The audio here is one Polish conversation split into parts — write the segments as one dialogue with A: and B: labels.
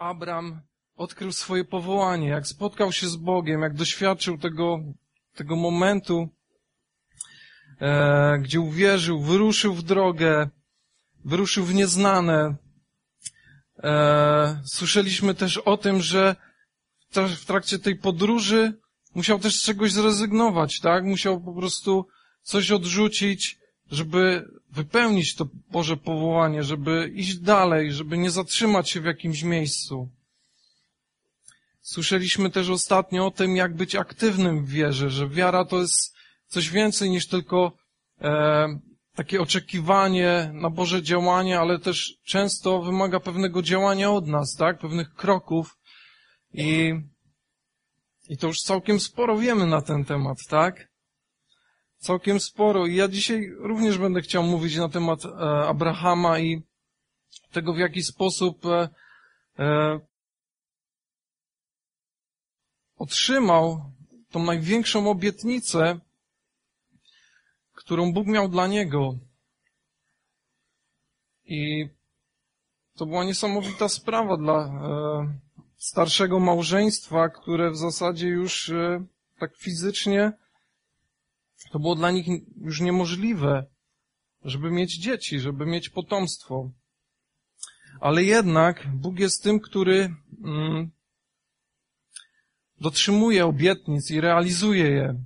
A: Abram odkrył swoje powołanie, jak spotkał się z Bogiem, jak doświadczył tego, tego momentu, e, gdzie uwierzył, wyruszył w drogę, wyruszył w nieznane. E, słyszeliśmy też o tym, że w trakcie tej podróży musiał też z czegoś zrezygnować, tak? Musiał po prostu coś odrzucić, żeby wypełnić to Boże powołanie, żeby iść dalej, żeby nie zatrzymać się w jakimś miejscu. Słyszeliśmy też ostatnio o tym, jak być aktywnym w wierze, że wiara to jest coś więcej niż tylko e, takie oczekiwanie na Boże działanie, ale też często wymaga pewnego działania od nas, tak? Pewnych kroków. I, i to już całkiem sporo wiemy na ten temat, tak? Całkiem sporo. I ja dzisiaj również będę chciał mówić na temat e, Abrahama i tego, w jaki sposób e, e, otrzymał tą największą obietnicę, którą Bóg miał dla niego. I to była niesamowita sprawa dla starszego małżeństwa, które w zasadzie już tak fizycznie to było dla nich już niemożliwe, żeby mieć dzieci, żeby mieć potomstwo. Ale jednak Bóg jest tym, który mm, dotrzymuje obietnic i realizuje je.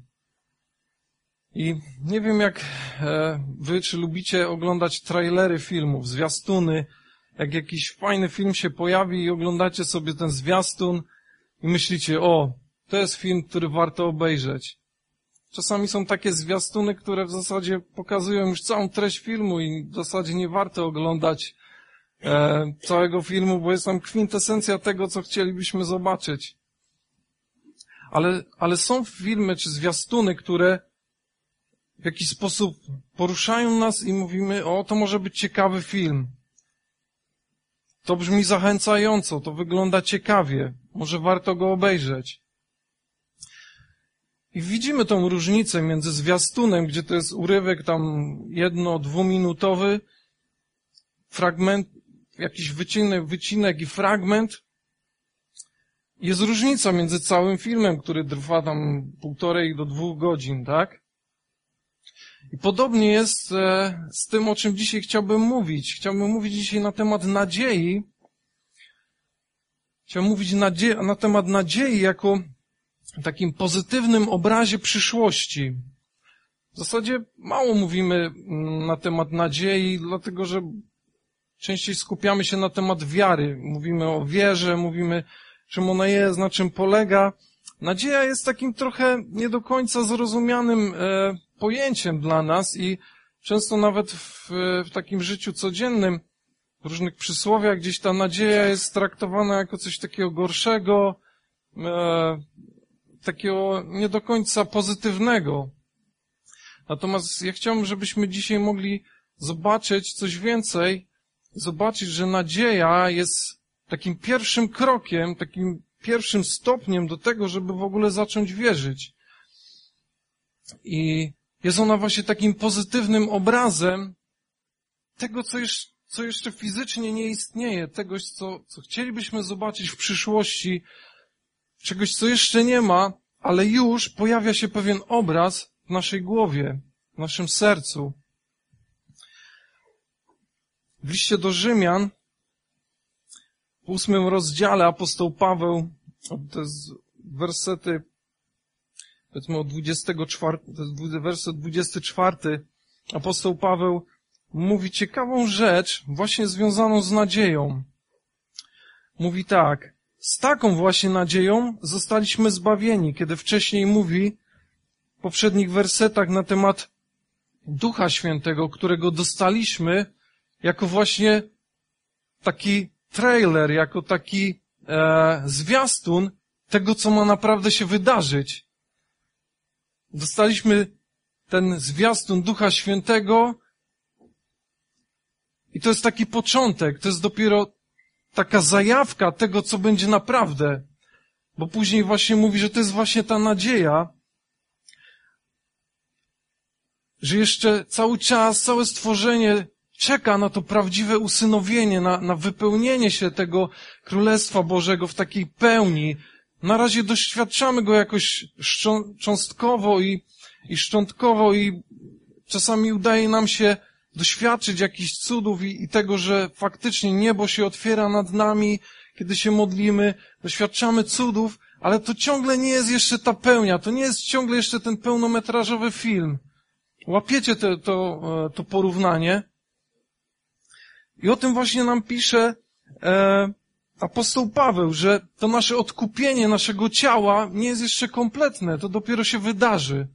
A: I nie wiem jak e, wy, czy lubicie oglądać trailery filmów, zwiastuny, jak jakiś fajny film się pojawi i oglądacie sobie ten zwiastun i myślicie, o, to jest film, który warto obejrzeć. Czasami są takie zwiastuny, które w zasadzie pokazują już całą treść filmu i w zasadzie nie warto oglądać e, całego filmu, bo jest tam kwintesencja tego, co chcielibyśmy zobaczyć. Ale, ale są filmy czy zwiastuny, które w jakiś sposób poruszają nas i mówimy, o, to może być ciekawy film. To brzmi zachęcająco, to wygląda ciekawie, może warto go obejrzeć. I widzimy tą różnicę między zwiastunem, gdzie to jest urywek tam jedno, dwuminutowy, fragment, jakiś wycinek, wycinek i fragment. Jest różnica między całym filmem, który trwa tam półtorej do dwóch godzin, tak? I podobnie jest e, z tym, o czym dzisiaj chciałbym mówić. Chciałbym mówić dzisiaj na temat nadziei. Chciałbym mówić nadzie- na temat nadziei jako takim pozytywnym obrazie przyszłości. W zasadzie mało mówimy mm, na temat nadziei, dlatego że częściej skupiamy się na temat wiary. Mówimy o wierze, mówimy czym ona jest, na czym polega. Nadzieja jest takim trochę nie do końca zrozumianym e, pojęciem dla nas i często nawet w, w takim życiu codziennym, w różnych przysłowiach gdzieś ta nadzieja jest traktowana jako coś takiego gorszego, e, takiego nie do końca pozytywnego. Natomiast ja chciałbym, żebyśmy dzisiaj mogli zobaczyć coś więcej, zobaczyć, że nadzieja jest takim pierwszym krokiem, takim pierwszym stopniem do tego, żeby w ogóle zacząć wierzyć. I jest ona właśnie takim pozytywnym obrazem tego, co jeszcze, co jeszcze fizycznie nie istnieje, tego, co, co chcielibyśmy zobaczyć w przyszłości, czegoś, co jeszcze nie ma, ale już pojawia się pewien obraz w naszej głowie, w naszym sercu. W liście do Rzymian, w ósmym rozdziale apostoł Paweł, to jest wersety, powiedzmy od 24, to jest werset 24, apostoł Paweł mówi ciekawą rzecz, właśnie związaną z nadzieją. Mówi tak, z taką właśnie nadzieją zostaliśmy zbawieni, kiedy wcześniej mówi w poprzednich wersetach na temat Ducha Świętego, którego dostaliśmy jako właśnie taki trailer, jako taki e, zwiastun tego, co ma naprawdę się wydarzyć. Dostaliśmy ten zwiastun Ducha Świętego i to jest taki początek, to jest dopiero taka zajawka tego, co będzie naprawdę. Bo później właśnie mówi, że to jest właśnie ta nadzieja, że jeszcze cały czas, całe stworzenie czeka na to prawdziwe usynowienie, na, na wypełnienie się tego Królestwa Bożego w takiej pełni. Na razie doświadczamy go jakoś cząstkowo i, i szczątkowo i czasami udaje nam się doświadczyć jakichś cudów i, i tego, że faktycznie niebo się otwiera nad nami, kiedy się modlimy, doświadczamy cudów, ale to ciągle nie jest jeszcze ta pełnia, to nie jest ciągle jeszcze ten pełnometrażowy film. Łapiecie te, to, e, to porównanie? I o tym właśnie nam pisze e, apostoł Paweł, że to nasze odkupienie naszego ciała nie jest jeszcze kompletne, to dopiero się wydarzy.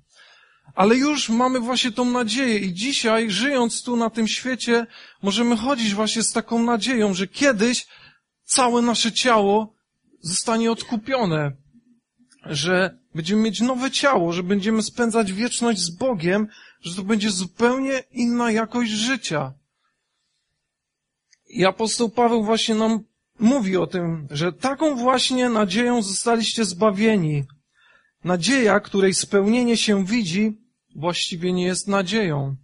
A: Ale już mamy właśnie tą nadzieję i dzisiaj, żyjąc tu na tym świecie, możemy chodzić właśnie z taką nadzieją, że kiedyś całe nasze ciało zostanie odkupione, że będziemy mieć nowe ciało, że będziemy spędzać wieczność z Bogiem, że to będzie zupełnie inna jakość życia. I apostoł Paweł właśnie nam mówi o tym, że taką właśnie nadzieją zostaliście zbawieni. Nadzieja, której spełnienie się widzi, właściwie nie jest nadzieją.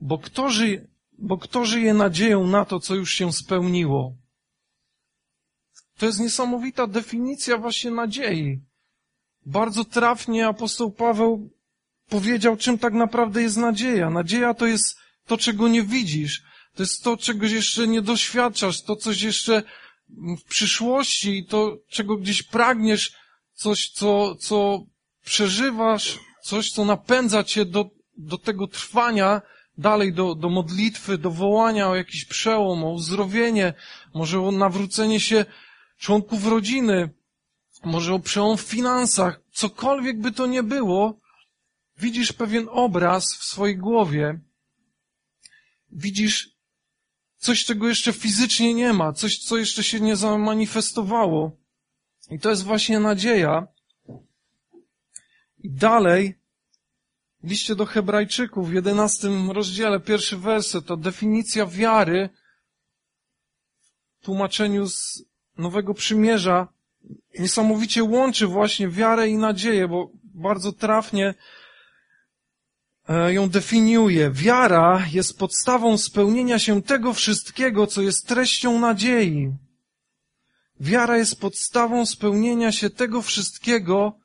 A: Bo kto żyje, bo kto żyje nadzieją na to, co już się spełniło? To jest niesamowita definicja właśnie nadziei. Bardzo trafnie apostoł Paweł powiedział, czym tak naprawdę jest nadzieja. Nadzieja to jest to, czego nie widzisz. To jest to, czegoś jeszcze nie doświadczasz, to coś jeszcze w przyszłości, to, czego gdzieś pragniesz, coś, co, co przeżywasz, coś, co napędza cię do, do tego trwania dalej, do, do modlitwy, do wołania o jakiś przełom, o uzdrowienie, może o nawrócenie się członków rodziny, może o przełom w finansach, cokolwiek by to nie było, widzisz pewien obraz w swojej głowie, widzisz coś, czego jeszcze fizycznie nie ma, coś, co jeszcze się nie zamanifestowało. I to jest właśnie nadzieja. I dalej, w liście do Hebrajczyków w jedenastym rozdziale, pierwszy werset, to definicja wiary w tłumaczeniu z Nowego Przymierza niesamowicie łączy właśnie wiarę i nadzieję, bo bardzo trafnie e, ją definiuje. Wiara jest podstawą spełnienia się tego wszystkiego, co jest treścią nadziei. Wiara jest podstawą spełnienia się tego wszystkiego,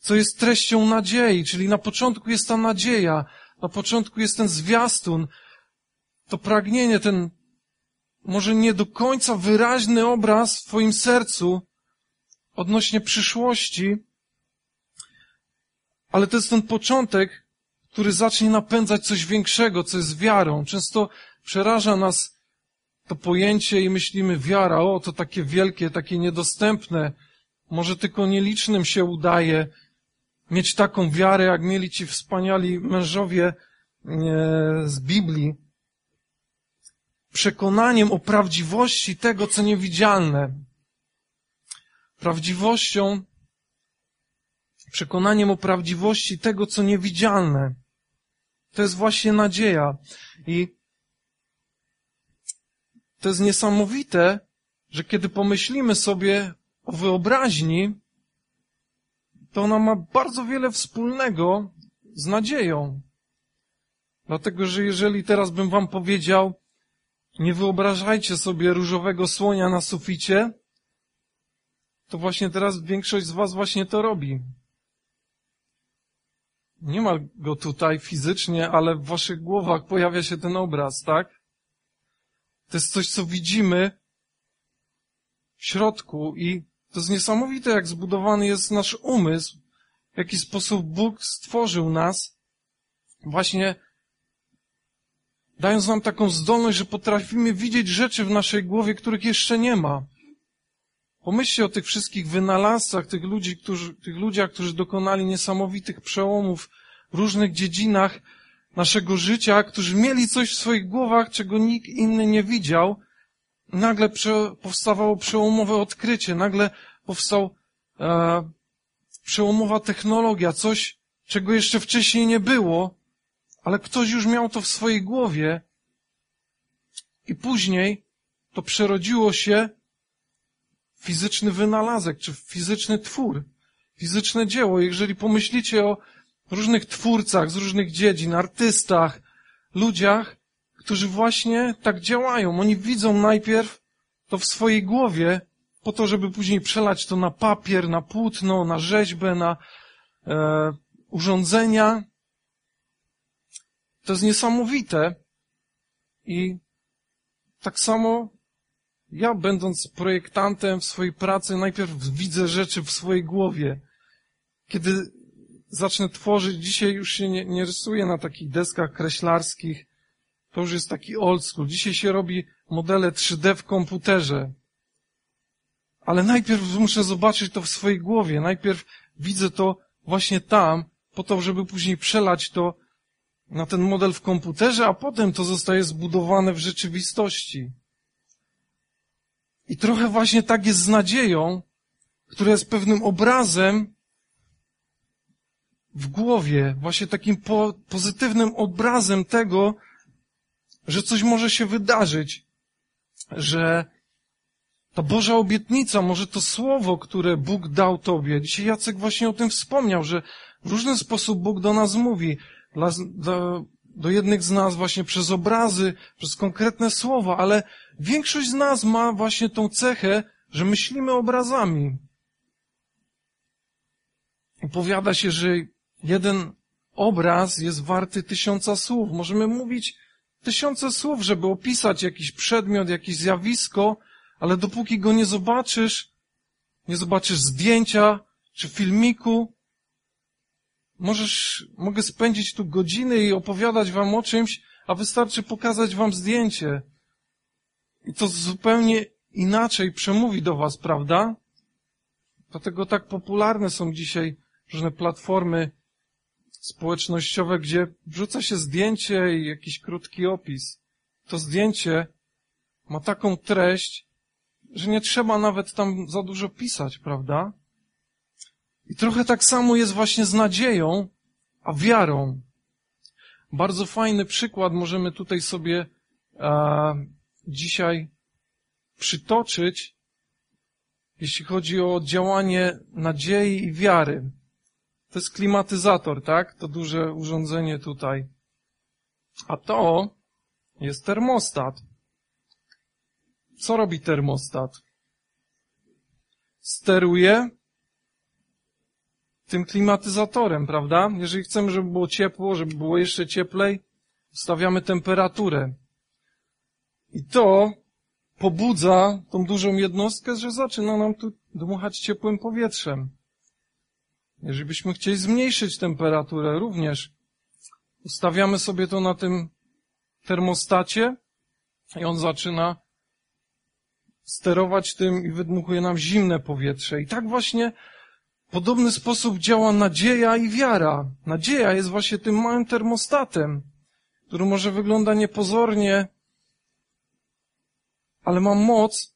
A: co jest treścią nadziei, czyli na początku jest ta nadzieja, na początku jest ten zwiastun, to pragnienie, ten może nie do końca wyraźny obraz w Twoim sercu odnośnie przyszłości, ale to jest ten początek, który zacznie napędzać coś większego, co jest wiarą. Często przeraża nas to pojęcie i myślimy, wiara, o, to takie wielkie, takie niedostępne. Może tylko nielicznym się udaje mieć taką wiarę, jak mieli ci wspaniali mężowie e, z Biblii przekonaniem o prawdziwości tego, co niewidzialne. Prawdziwością, przekonaniem o prawdziwości tego, co niewidzialne. To jest właśnie nadzieja. I to jest niesamowite, że kiedy pomyślimy sobie o wyobraźni, to ona ma bardzo wiele wspólnego z nadzieją. Dlatego, że jeżeli teraz bym wam powiedział, nie wyobrażajcie sobie różowego słonia na suficie, to właśnie teraz większość z was właśnie to robi. Nie ma go tutaj fizycznie, ale w waszych głowach pojawia się ten obraz, tak? To jest coś, co widzimy w środku i to jest niesamowite, jak zbudowany jest nasz umysł, w jaki sposób Bóg stworzył nas właśnie dając nam taką zdolność, że potrafimy widzieć rzeczy w naszej głowie, których jeszcze nie ma. Pomyślcie o tych wszystkich wynalazcach, tych, ludzi, którzy, tych ludziach, którzy dokonali niesamowitych przełomów w różnych dziedzinach naszego życia, którzy mieli coś w swoich głowach, czego nikt inny nie widział. Nagle prze, powstawało przełomowe odkrycie, nagle powstał e, przełomowa technologia, coś, czego jeszcze wcześniej nie było, ale ktoś już miał to w swojej głowie. I później to przerodziło się w fizyczny wynalazek, czy w fizyczny twór, fizyczne dzieło. Jeżeli pomyślicie o różnych twórcach z różnych dziedzin, artystach, ludziach, którzy właśnie tak działają. Oni widzą najpierw to w swojej głowie, po to, żeby później przelać to na papier, na płótno, na rzeźbę, na e, urządzenia. To jest niesamowite. I tak samo ja, będąc projektantem w swojej pracy, najpierw widzę rzeczy w swojej głowie. Kiedy zacznę tworzyć, dzisiaj już się nie, nie rysuję na takich deskach kreślarskich, to już jest taki old school. Dzisiaj się robi modele 3D w komputerze. Ale najpierw muszę zobaczyć to w swojej głowie. Najpierw widzę to właśnie tam, po to, żeby później przelać to na ten model w komputerze, a potem to zostaje zbudowane w rzeczywistości. I trochę właśnie tak jest z nadzieją, która jest pewnym obrazem w głowie, właśnie takim po, pozytywnym obrazem tego, że coś może się wydarzyć, że ta Boża obietnica, może to słowo, które Bóg dał Tobie. Dzisiaj Jacek właśnie o tym wspomniał, że w różny sposób Bóg do nas mówi. Dla, do, do jednych z nas właśnie przez obrazy, przez konkretne słowa, ale większość z nas ma właśnie tą cechę, że myślimy obrazami. Powiada się, że jeden obraz jest warty tysiąca słów. Możemy mówić tysiące słów, żeby opisać jakiś przedmiot, jakieś zjawisko, ale dopóki go nie zobaczysz, nie zobaczysz zdjęcia czy filmiku, możesz, mogę spędzić tu godziny i opowiadać wam o czymś, a wystarczy pokazać wam zdjęcie. I to zupełnie inaczej przemówi do was, prawda? Dlatego tak popularne są dzisiaj różne platformy społecznościowe, gdzie wrzuca się zdjęcie i jakiś krótki opis. To zdjęcie ma taką treść, że nie trzeba nawet tam za dużo pisać, prawda? I trochę tak samo jest właśnie z nadzieją, a wiarą. Bardzo fajny przykład możemy tutaj sobie e, dzisiaj przytoczyć, jeśli chodzi o działanie nadziei i wiary. To jest klimatyzator, tak? To duże urządzenie tutaj. A to jest termostat. Co robi termostat? Steruje tym klimatyzatorem, prawda? Jeżeli chcemy, żeby było ciepło, żeby było jeszcze cieplej, ustawiamy temperaturę. I to pobudza tą dużą jednostkę, że zaczyna nam tu dmuchać ciepłym powietrzem. Jeżeli byśmy chcieli zmniejszyć temperaturę, również ustawiamy sobie to na tym termostacie i on zaczyna sterować tym i wydmuchuje nam zimne powietrze. I tak właśnie w podobny sposób działa nadzieja i wiara. Nadzieja jest właśnie tym małym termostatem, który może wygląda niepozornie, ale ma moc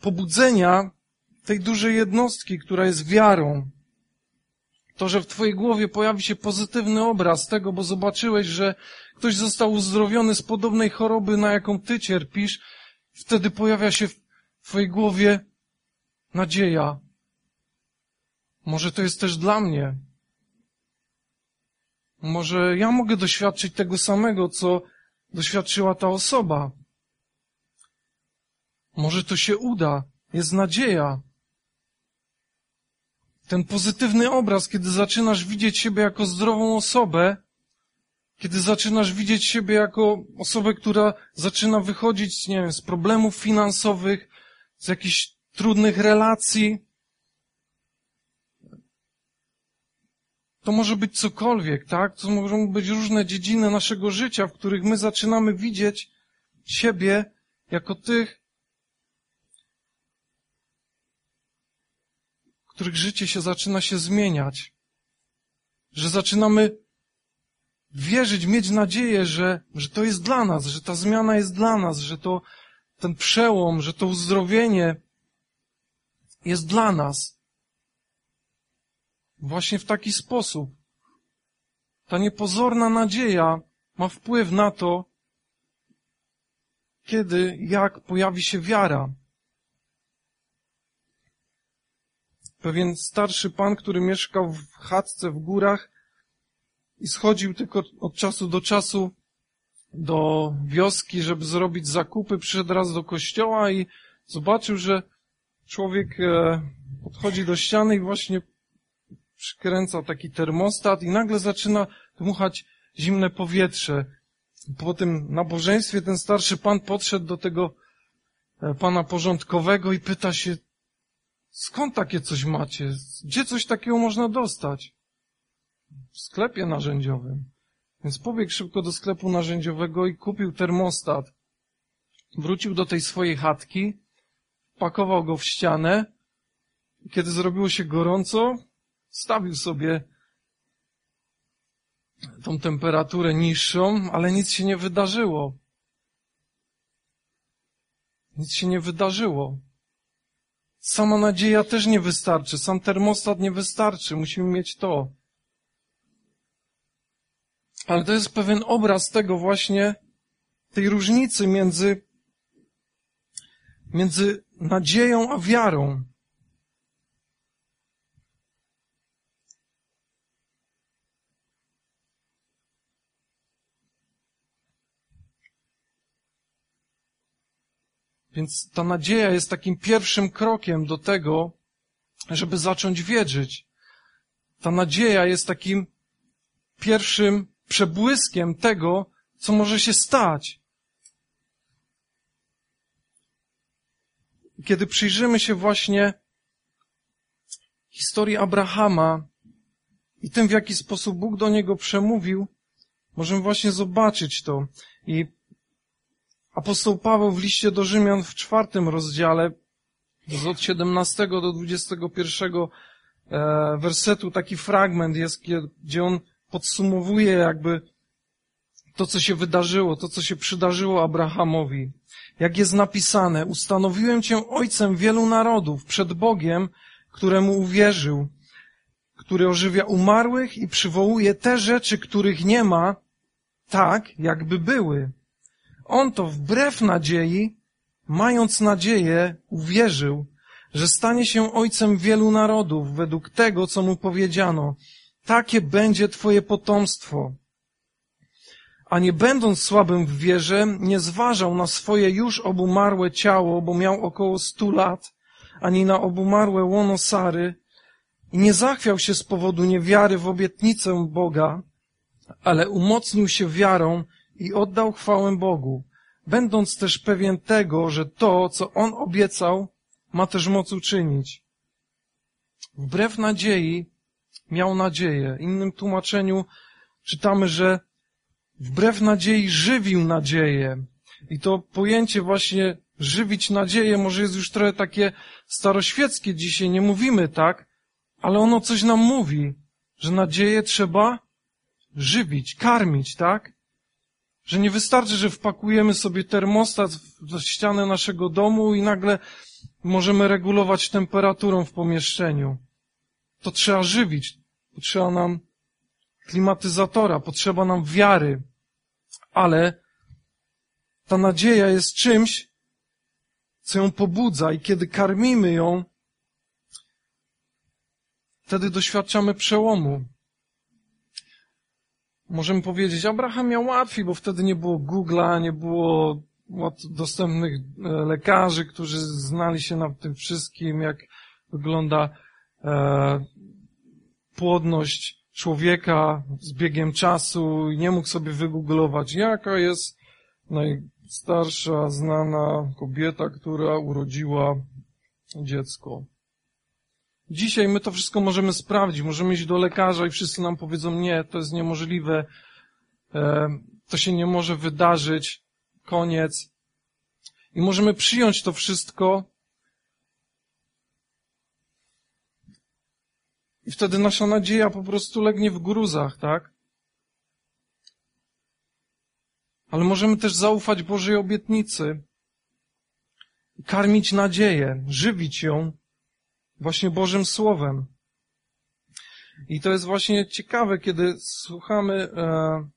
A: pobudzenia tej dużej jednostki, która jest wiarą. To, że w Twojej głowie pojawi się pozytywny obraz tego, bo zobaczyłeś, że ktoś został uzdrowiony z podobnej choroby, na jaką Ty cierpisz, wtedy pojawia się w Twojej głowie nadzieja. Może to jest też dla mnie. Może ja mogę doświadczyć tego samego, co doświadczyła ta osoba. Może to się uda. Jest nadzieja. Ten pozytywny obraz, kiedy zaczynasz widzieć siebie jako zdrową osobę, kiedy zaczynasz widzieć siebie jako osobę, która zaczyna wychodzić, nie wiem, z problemów finansowych, z jakichś trudnych relacji, to może być cokolwiek, tak? To mogą być różne dziedziny naszego życia, w których my zaczynamy widzieć siebie jako tych, których życie się zaczyna się zmieniać, że zaczynamy wierzyć, mieć nadzieję, że, że to jest dla nas, że ta zmiana jest dla nas, że to ten przełom, że to uzdrowienie jest dla nas. Właśnie w taki sposób. Ta niepozorna nadzieja ma wpływ na to, kiedy, jak pojawi się wiara. Pewien starszy pan, który mieszkał w chatce w górach i schodził tylko od czasu do czasu do wioski, żeby zrobić zakupy, przyszedł raz do kościoła i zobaczył, że człowiek e, podchodzi do ściany i właśnie przykręca taki termostat i nagle zaczyna dmuchać zimne powietrze. Po tym nabożeństwie ten starszy pan podszedł do tego e, pana porządkowego i pyta się, skąd takie coś macie? Gdzie coś takiego można dostać? W sklepie narzędziowym. Więc pobiegł szybko do sklepu narzędziowego i kupił termostat. Wrócił do tej swojej chatki, pakował go w ścianę. Kiedy zrobiło się gorąco, stawił sobie tą temperaturę niższą, ale nic się nie wydarzyło. Nic się nie wydarzyło. Sama nadzieja też nie wystarczy, sam termostat nie wystarczy, musimy mieć to. Ale to jest pewien obraz tego właśnie, tej różnicy między, między nadzieją a wiarą. Więc ta nadzieja jest takim pierwszym krokiem do tego, żeby zacząć wierzyć. Ta nadzieja jest takim pierwszym przebłyskiem tego, co może się stać. Kiedy przyjrzymy się właśnie historii Abrahama i tym, w jaki sposób Bóg do niego przemówił, możemy właśnie zobaczyć to. I apostoł Paweł w liście do Rzymian w czwartym rozdziale, z od 17 do 21 e, wersetu, taki fragment jest, gdzie on podsumowuje jakby to, co się wydarzyło, to, co się przydarzyło Abrahamowi. Jak jest napisane, ustanowiłem Cię ojcem wielu narodów przed Bogiem, któremu uwierzył, który ożywia umarłych i przywołuje te rzeczy, których nie ma, tak, jakby były. On to wbrew nadziei, mając nadzieję, uwierzył, że stanie się ojcem wielu narodów według tego, co mu powiedziano. Takie będzie Twoje potomstwo. A nie będąc słabym w wierze, nie zważał na swoje już obumarłe ciało, bo miał około stu lat, ani na obumarłe łono Sary, i nie zachwiał się z powodu niewiary w obietnicę Boga, ale umocnił się wiarą i oddał chwałę Bogu, będąc też pewien tego, że to, co On obiecał, ma też moc uczynić. Wbrew nadziei miał nadzieję. Innym tłumaczeniu czytamy, że wbrew nadziei żywił nadzieję. I to pojęcie właśnie żywić nadzieję może jest już trochę takie staroświeckie dzisiaj, nie mówimy tak, ale ono coś nam mówi, że nadzieję trzeba żywić, karmić, tak? Że nie wystarczy, że wpakujemy sobie termostat w ścianę naszego domu i nagle możemy regulować temperaturą w pomieszczeniu. To trzeba żywić. Potrzeba nam klimatyzatora, potrzeba nam wiary. Ale ta nadzieja jest czymś, co ją pobudza i kiedy karmimy ją, wtedy doświadczamy przełomu. Możemy powiedzieć, Abraham miał łatwiej, bo wtedy nie było Google'a, nie było dostępnych e, lekarzy, którzy znali się na tym wszystkim, jak wygląda e, płodność człowieka z biegiem czasu i nie mógł sobie wygooglować, jaka jest najstarsza znana kobieta, która urodziła dziecko. Dzisiaj my to wszystko możemy sprawdzić, możemy iść do lekarza i wszyscy nam powiedzą, nie, to jest niemożliwe, e, to się nie może wydarzyć, koniec. I możemy przyjąć to wszystko I wtedy nasza nadzieja po prostu legnie w gruzach, tak? Ale możemy też zaufać Bożej obietnicy karmić nadzieję, żywić ją właśnie Bożym Słowem. I to jest właśnie ciekawe, kiedy słuchamy, e,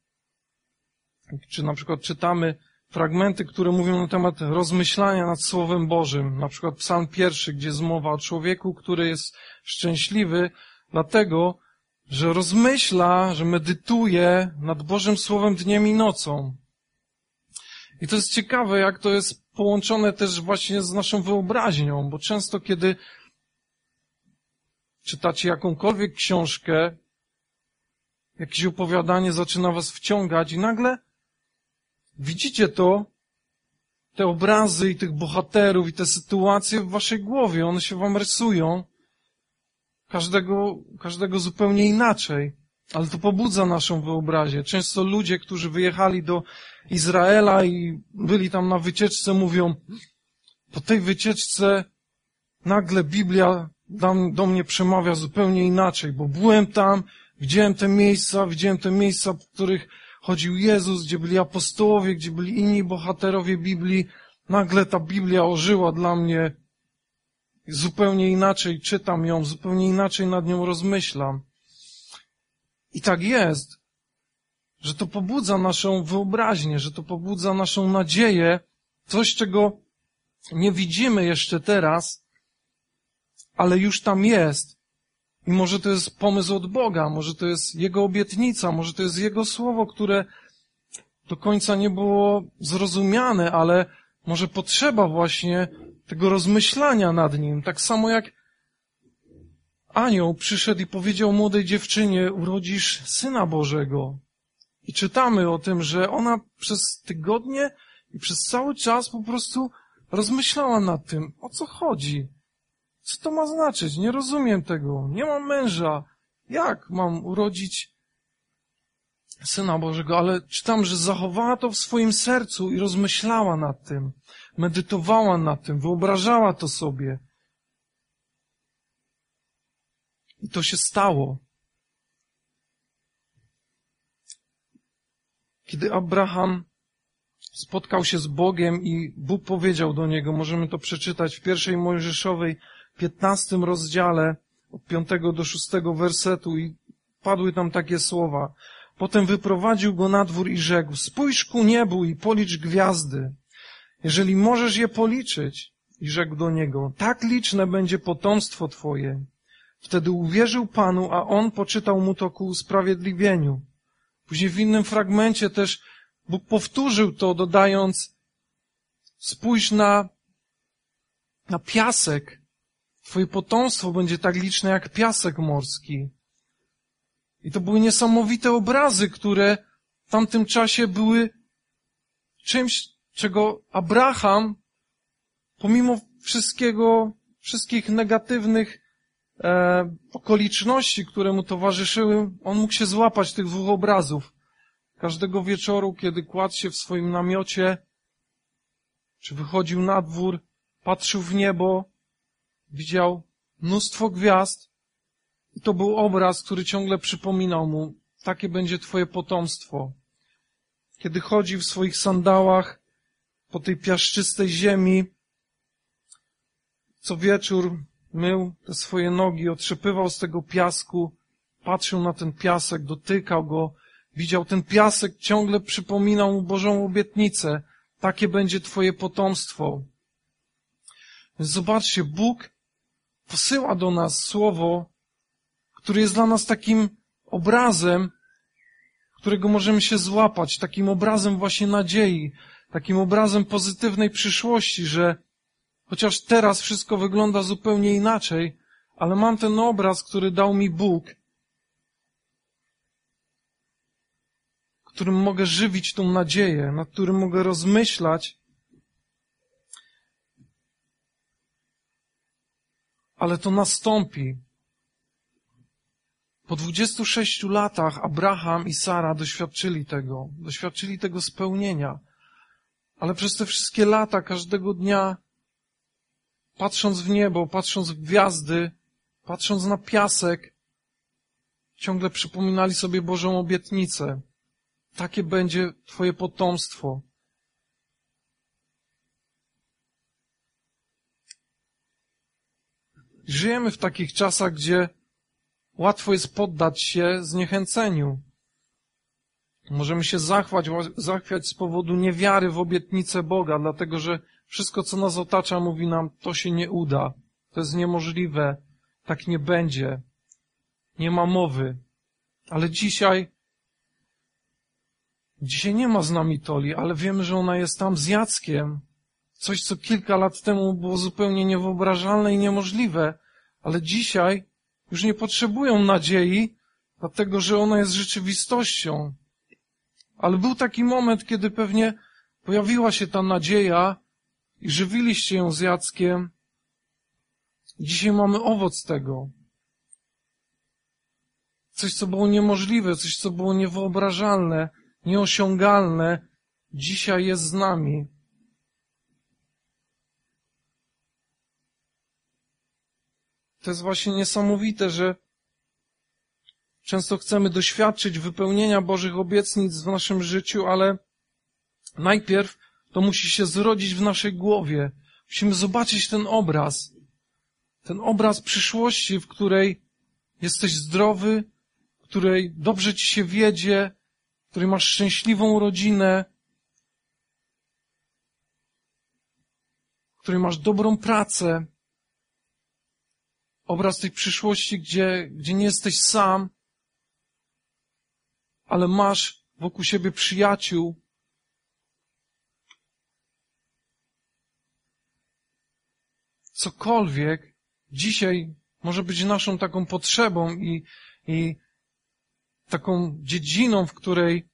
A: czy na przykład czytamy fragmenty, które mówią na temat rozmyślania nad Słowem Bożym. Na przykład Psalm pierwszy, gdzie jest mowa o człowieku, który jest szczęśliwy, Dlatego, że rozmyśla, że medytuje nad Bożym Słowem dniem i nocą. I to jest ciekawe, jak to jest połączone też właśnie z naszą wyobraźnią, bo często kiedy czytacie jakąkolwiek książkę, jakieś opowiadanie zaczyna was wciągać i nagle widzicie to, te obrazy i tych bohaterów i te sytuacje w waszej głowie, one się wam rysują, każdego, każdego zupełnie inaczej. Ale to pobudza naszą wyobraźnię. Często ludzie, którzy wyjechali do Izraela i byli tam na wycieczce, mówią, po tej wycieczce nagle Biblia do mnie przemawia zupełnie inaczej, bo byłem tam, widziałem te miejsca, widziałem te miejsca, w których chodził Jezus, gdzie byli apostołowie, gdzie byli inni bohaterowie Biblii. Nagle ta Biblia ożyła dla mnie. Zupełnie inaczej czytam ją, zupełnie inaczej nad nią rozmyślam. I tak jest, że to pobudza naszą wyobraźnię, że to pobudza naszą nadzieję, coś, czego nie widzimy jeszcze teraz, ale już tam jest. I może to jest pomysł od Boga, może to jest Jego obietnica, może to jest Jego słowo, które do końca nie było zrozumiane, ale może potrzeba właśnie tego rozmyślania nad nim. Tak samo jak anioł przyszedł i powiedział młodej dziewczynie, urodzisz Syna Bożego. I czytamy o tym, że ona przez tygodnie i przez cały czas po prostu rozmyślała nad tym, o co chodzi. Co to ma znaczyć? Nie rozumiem tego. Nie mam męża. Jak mam urodzić Syna Bożego? Ale czytam, że zachowała to w swoim sercu i rozmyślała nad tym. Medytowała nad tym, wyobrażała to sobie. I to się stało. Kiedy Abraham spotkał się z Bogiem i Bóg powiedział do niego, możemy to przeczytać w pierwszej Mojżeszowej 15 rozdziale od 5 do 6 wersetu i padły tam takie słowa. Potem wyprowadził go na dwór i rzekł, spójrz ku niebu i policz gwiazdy. Jeżeli możesz je policzyć, i rzekł do niego, tak liczne będzie potomstwo twoje. Wtedy uwierzył Panu, a on poczytał mu to ku usprawiedliwieniu. Później w innym fragmencie też Bóg powtórzył to, dodając, spójrz na, na piasek, Twoje potomstwo będzie tak liczne jak piasek morski. I to były niesamowite obrazy, które w tamtym czasie były czymś, czego Abraham, pomimo wszystkiego, wszystkich negatywnych e, okoliczności, które mu towarzyszyły, on mógł się złapać tych dwóch obrazów. Każdego wieczoru, kiedy kładł się w swoim namiocie, czy wychodził na dwór, patrzył w niebo, widział mnóstwo gwiazd i to był obraz, który ciągle przypominał mu, takie będzie twoje potomstwo. Kiedy chodził w swoich sandałach po tej piaszczystej ziemi, co wieczór mył te swoje nogi, otrzepywał z tego piasku, patrzył na ten piasek, dotykał go, widział ten piasek, ciągle przypominał mu Bożą obietnicę. Takie będzie Twoje potomstwo. Więc zobaczcie, Bóg posyła do nas słowo, które jest dla nas takim obrazem, którego możemy się złapać, takim obrazem właśnie nadziei, takim obrazem pozytywnej przyszłości, że chociaż teraz wszystko wygląda zupełnie inaczej, ale mam ten obraz, który dał mi Bóg, którym mogę żywić tą nadzieję, nad którym mogę rozmyślać ale to nastąpi. Po 26 latach Abraham i Sara doświadczyli tego, doświadczyli tego spełnienia. Ale przez te wszystkie lata, każdego dnia, patrząc w niebo, patrząc w gwiazdy, patrząc na piasek, ciągle przypominali sobie Bożą obietnicę. Takie będzie Twoje potomstwo. Żyjemy w takich czasach, gdzie łatwo jest poddać się zniechęceniu. Możemy się zachwać, zachwiać z powodu niewiary w obietnicę Boga, dlatego że wszystko, co nas otacza, mówi nam, to się nie uda, to jest niemożliwe, tak nie będzie, nie ma mowy. Ale dzisiaj Dzisiaj nie ma z nami Toli, ale wiemy, że ona jest tam z Jackiem. Coś, co kilka lat temu było zupełnie niewyobrażalne i niemożliwe, ale dzisiaj już nie potrzebują nadziei, dlatego że ona jest rzeczywistością. Ale był taki moment, kiedy pewnie pojawiła się ta nadzieja i żywiliście ją z Jackiem. Dzisiaj mamy owoc tego. Coś, co było niemożliwe, coś, co było niewyobrażalne, nieosiągalne, dzisiaj jest z nami. To jest właśnie niesamowite, że często chcemy doświadczyć wypełnienia Bożych obietnic w naszym życiu, ale najpierw to musi się zrodzić w naszej głowie. Musimy zobaczyć ten obraz. Ten obraz przyszłości, w której jesteś zdrowy, w której dobrze ci się wiedzie, w której masz szczęśliwą rodzinę, w której masz dobrą pracę, obraz tej przyszłości, gdzie, gdzie nie jesteś sam, ale masz wokół siebie przyjaciół. Cokolwiek dzisiaj może być naszą taką potrzebą i, i taką dziedziną, w której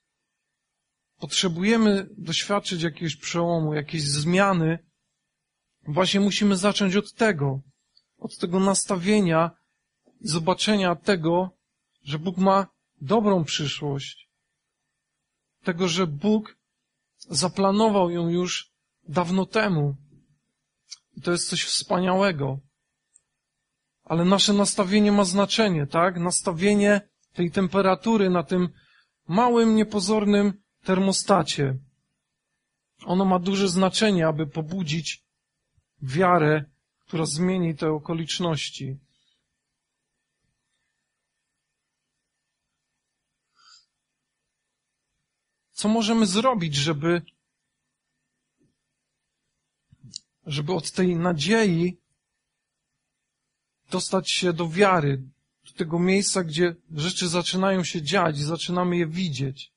A: potrzebujemy doświadczyć jakiegoś przełomu, jakiejś zmiany, właśnie musimy zacząć od tego od tego nastawienia i zobaczenia tego, że Bóg ma dobrą przyszłość. Tego, że Bóg zaplanował ją już dawno temu. I to jest coś wspaniałego. Ale nasze nastawienie ma znaczenie, tak? Nastawienie tej temperatury na tym małym, niepozornym termostacie. Ono ma duże znaczenie, aby pobudzić wiarę która zmieni te okoliczności. Co możemy zrobić, żeby, żeby od tej nadziei dostać się do wiary, do tego miejsca, gdzie rzeczy zaczynają się dziać i zaczynamy je widzieć?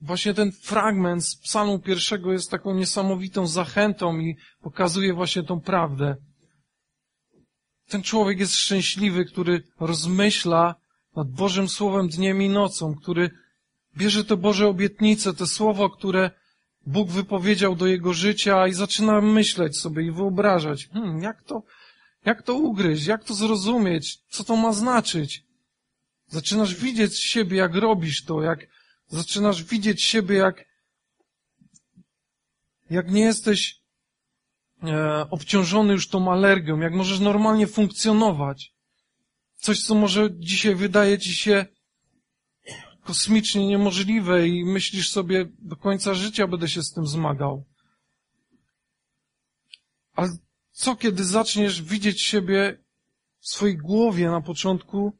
A: Właśnie ten fragment z psalmu pierwszego jest taką niesamowitą zachętą i pokazuje właśnie tą prawdę. Ten człowiek jest szczęśliwy, który rozmyśla nad Bożym Słowem dniem i nocą, który bierze te Boże obietnice, te słowo, które Bóg wypowiedział do jego życia i zaczyna myśleć sobie i wyobrażać, hmm, jak to, jak to ugryźć, jak to zrozumieć, co to ma znaczyć. Zaczynasz widzieć siebie, jak robisz to, jak Zaczynasz widzieć siebie jak, jak nie jesteś e, obciążony już tą alergią, jak możesz normalnie funkcjonować. Coś, co może dzisiaj wydaje ci się kosmicznie niemożliwe i myślisz sobie, do końca życia będę się z tym zmagał. Ale co, kiedy zaczniesz widzieć siebie w swojej głowie na początku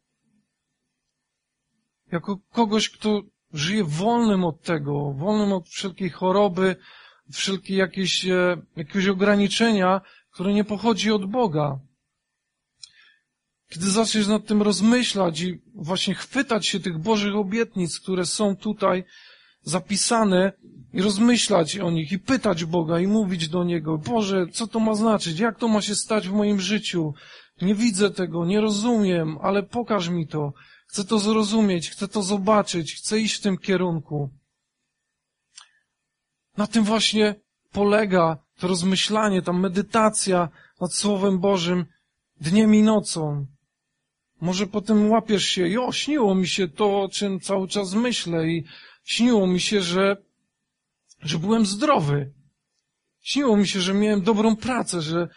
A: jako kogoś, kto żyje wolnym od tego, wolnym od wszelkiej choroby, wszelkiej jakiejś, e, jakiegoś ograniczenia, które nie pochodzi od Boga. Kiedy zaczniesz nad tym rozmyślać i właśnie chwytać się tych Bożych obietnic, które są tutaj zapisane i rozmyślać o nich i pytać Boga i mówić do Niego, Boże, co to ma znaczyć? Jak to ma się stać w moim życiu? Nie widzę tego, nie rozumiem, ale pokaż mi to. Chcę to zrozumieć, chcę to zobaczyć, chcę iść w tym kierunku. Na tym właśnie polega to rozmyślanie, ta medytacja nad Słowem Bożym dniem i nocą. Może potem łapiesz się, jo, śniło mi się to, o czym cały czas myślę i śniło mi się, że, że byłem zdrowy. Śniło mi się, że miałem dobrą pracę, że,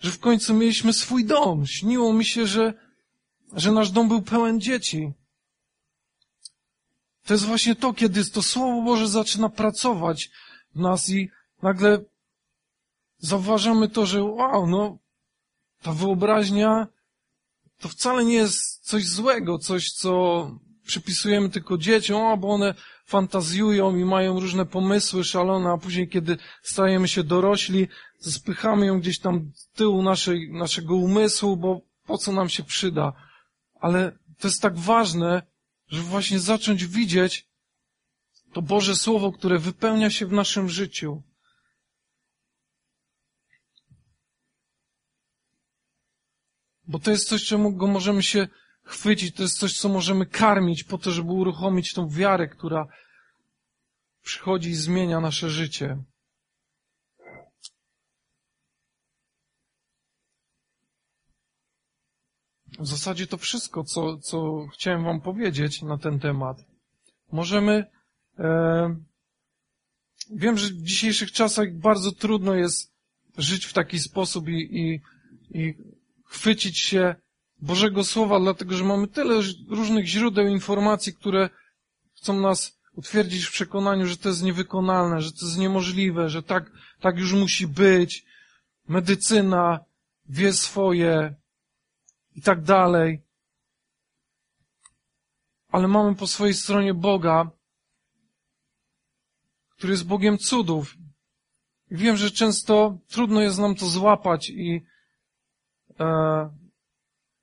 A: że w końcu mieliśmy swój dom. Śniło mi się, że, że nasz dom był pełen dzieci. To jest właśnie to, kiedy to Słowo Boże zaczyna pracować w nas i nagle zauważamy to, że wow, no, ta wyobraźnia to wcale nie jest coś złego, coś, co przypisujemy tylko dzieciom, bo one fantazjują i mają różne pomysły szalone, a później, kiedy stajemy się dorośli, spychamy ją gdzieś tam z tyłu naszej, naszego umysłu, bo po co nam się przyda? Ale to jest tak ważne, żeby właśnie zacząć widzieć to Boże Słowo, które wypełnia się w naszym życiu. Bo to jest coś, czemu go możemy się chwycić, to jest coś, co możemy karmić po to, żeby uruchomić tą wiarę, która przychodzi i zmienia nasze życie. W zasadzie to wszystko, co, co chciałem Wam powiedzieć na ten temat. Możemy. E, wiem, że w dzisiejszych czasach bardzo trudno jest żyć w taki sposób i, i, i chwycić się Bożego Słowa, dlatego że mamy tyle różnych źródeł informacji, które chcą nas utwierdzić w przekonaniu, że to jest niewykonalne, że to jest niemożliwe, że tak, tak już musi być. Medycyna wie swoje i tak dalej. Ale mamy po swojej stronie Boga, który jest Bogiem cudów. I wiem, że często trudno jest nam to złapać i, e,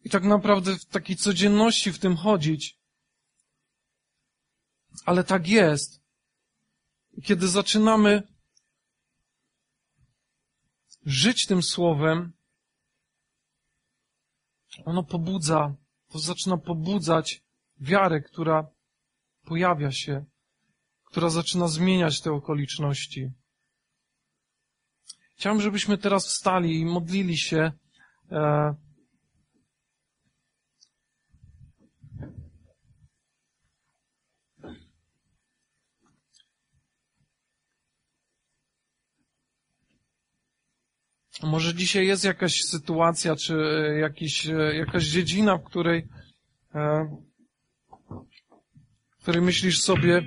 A: i tak naprawdę w takiej codzienności w tym chodzić. Ale tak jest. Kiedy zaczynamy żyć tym słowem, ono pobudza, to zaczyna pobudzać wiarę, która pojawia się, która zaczyna zmieniać te okoliczności. Chciałem, żebyśmy teraz wstali i modlili się Może dzisiaj jest jakaś sytuacja, czy jakiś, jakaś dziedzina, w której, e, w której myślisz sobie,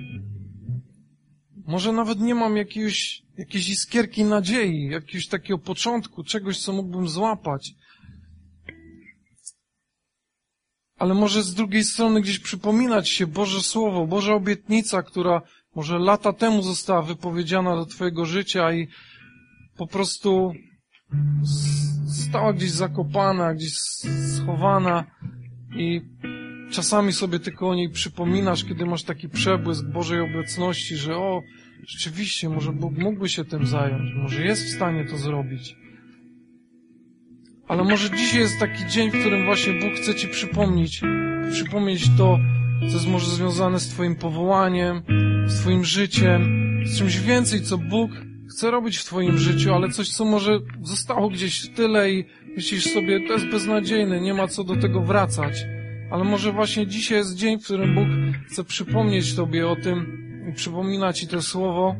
A: może nawet nie mam jakiejś, jakiejś iskierki nadziei, jakiegoś takiego początku, czegoś, co mógłbym złapać. Ale może z drugiej strony gdzieś przypominać się Boże Słowo, Boża obietnica, która może lata temu została wypowiedziana do Twojego życia i po prostu stała gdzieś zakopana, gdzieś schowana i czasami sobie tylko o niej przypominasz, kiedy masz taki przebłysk Bożej obecności, że o, rzeczywiście, może Bóg mógłby się tym zająć, może jest w stanie to zrobić. Ale może dzisiaj jest taki dzień, w którym właśnie Bóg chce Ci przypomnieć, przypomnieć to, co jest może związane z Twoim powołaniem, z Twoim życiem, z czymś więcej, co Bóg chce robić w Twoim życiu, ale coś, co może zostało gdzieś w tyle i myślisz sobie, to jest beznadziejne, nie ma co do tego wracać. Ale może właśnie dzisiaj jest dzień, w którym Bóg chce przypomnieć Tobie o tym przypomina Ci to słowo,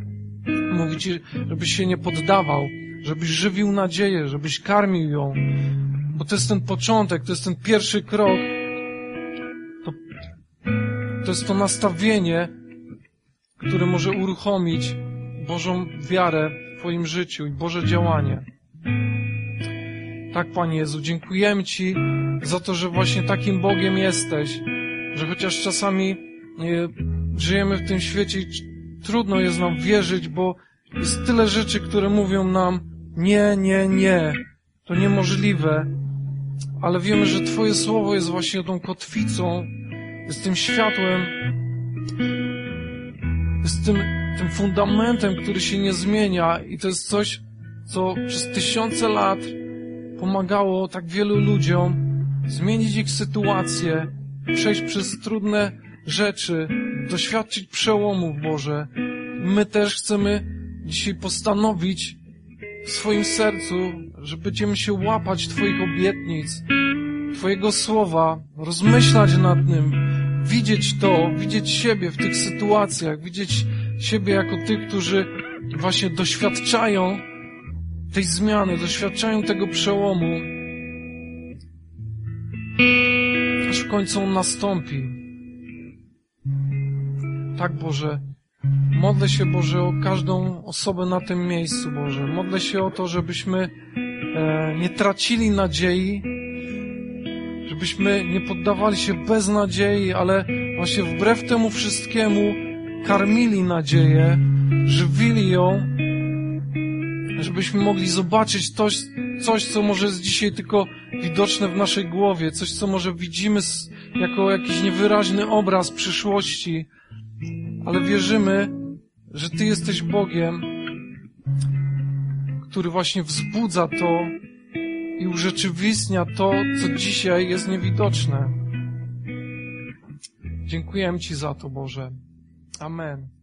A: mówi Ci, żebyś się nie poddawał, żebyś żywił nadzieję, żebyś karmił ją. Bo to jest ten początek, to jest ten pierwszy krok. To, to jest to nastawienie, które może uruchomić Bożą wiarę w Twoim życiu i Boże działanie. Tak, Panie Jezu, dziękujemy Ci za to, że właśnie takim Bogiem jesteś, że chociaż czasami nie, żyjemy w tym świecie i trudno jest nam wierzyć, bo jest tyle rzeczy, które mówią nam nie, nie, nie, to niemożliwe, ale wiemy, że Twoje słowo jest właśnie tą kotwicą, jest tym światłem, jest tym tym fundamentem, który się nie zmienia i to jest coś, co przez tysiące lat pomagało tak wielu ludziom zmienić ich sytuację, przejść przez trudne rzeczy, doświadczyć przełomów Boże. My też chcemy dzisiaj postanowić w swoim sercu, że będziemy się łapać Twoich obietnic, Twojego słowa, rozmyślać nad nim, widzieć to, widzieć siebie w tych sytuacjach, widzieć siebie jako tych, którzy właśnie doświadczają tej zmiany, doświadczają tego przełomu, aż w końcu on nastąpi. Tak, Boże, modlę się, Boże, o każdą osobę na tym miejscu, Boże. Modlę się o to, żebyśmy e, nie tracili nadziei, żebyśmy nie poddawali się bez nadziei, ale właśnie wbrew temu wszystkiemu karmili nadzieję, żywili ją, żebyśmy mogli zobaczyć coś, coś, co może jest dzisiaj tylko widoczne w naszej głowie, coś, co może widzimy jako jakiś niewyraźny obraz przyszłości, ale wierzymy, że Ty jesteś Bogiem, który właśnie wzbudza to i urzeczywistnia to, co dzisiaj jest niewidoczne. Dziękujemy Ci za to, Boże. Amen.